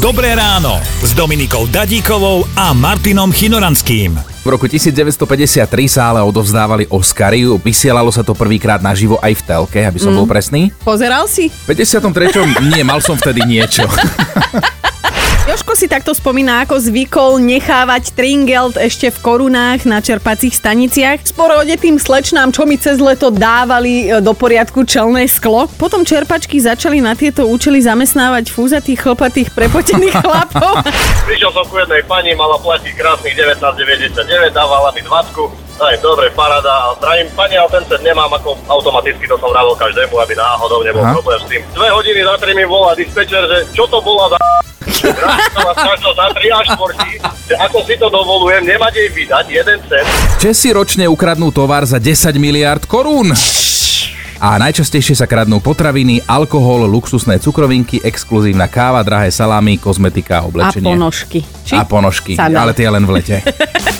Dobré ráno s Dominikou Dadíkovou a Martinom Chinoranským. V roku 1953 sa ale odovzdávali Oscary, vysielalo sa to prvýkrát naživo aj v telke, aby som mm. bol presný. Pozeral si? V 53. nie, mal som vtedy niečo. Joško si takto spomína, ako zvykol nechávať tringelt ešte v korunách na čerpacích staniciach. Sporodetým slečnám, čo mi cez leto dávali e, do poriadku čelné sklo. Potom čerpačky začali na tieto účely zamestnávať fúzatých, chlpatých, prepotených chlapov. Prišiel som ku jednej pani, mala platiť krásnych 19,99, dávala mi 20 aj dobre, parada. A zdravím, pani, ale ten set nemám ako automaticky, to som rával každému, aby náhodou nebol Aha. problém s tým. Dve hodiny za tri mi volá dispečer, že čo to bola za ako si to dovolujem, nemať jej vydať jeden cent. Česi ročne ukradnú tovar za 10 miliard korún. A najčastejšie sa kradnú potraviny, alkohol, luxusné cukrovinky, exkluzívna káva, drahé salámy, kozmetika, oblečenie. A ponožky. Či? A ponožky, Sandal. ale tie len v lete.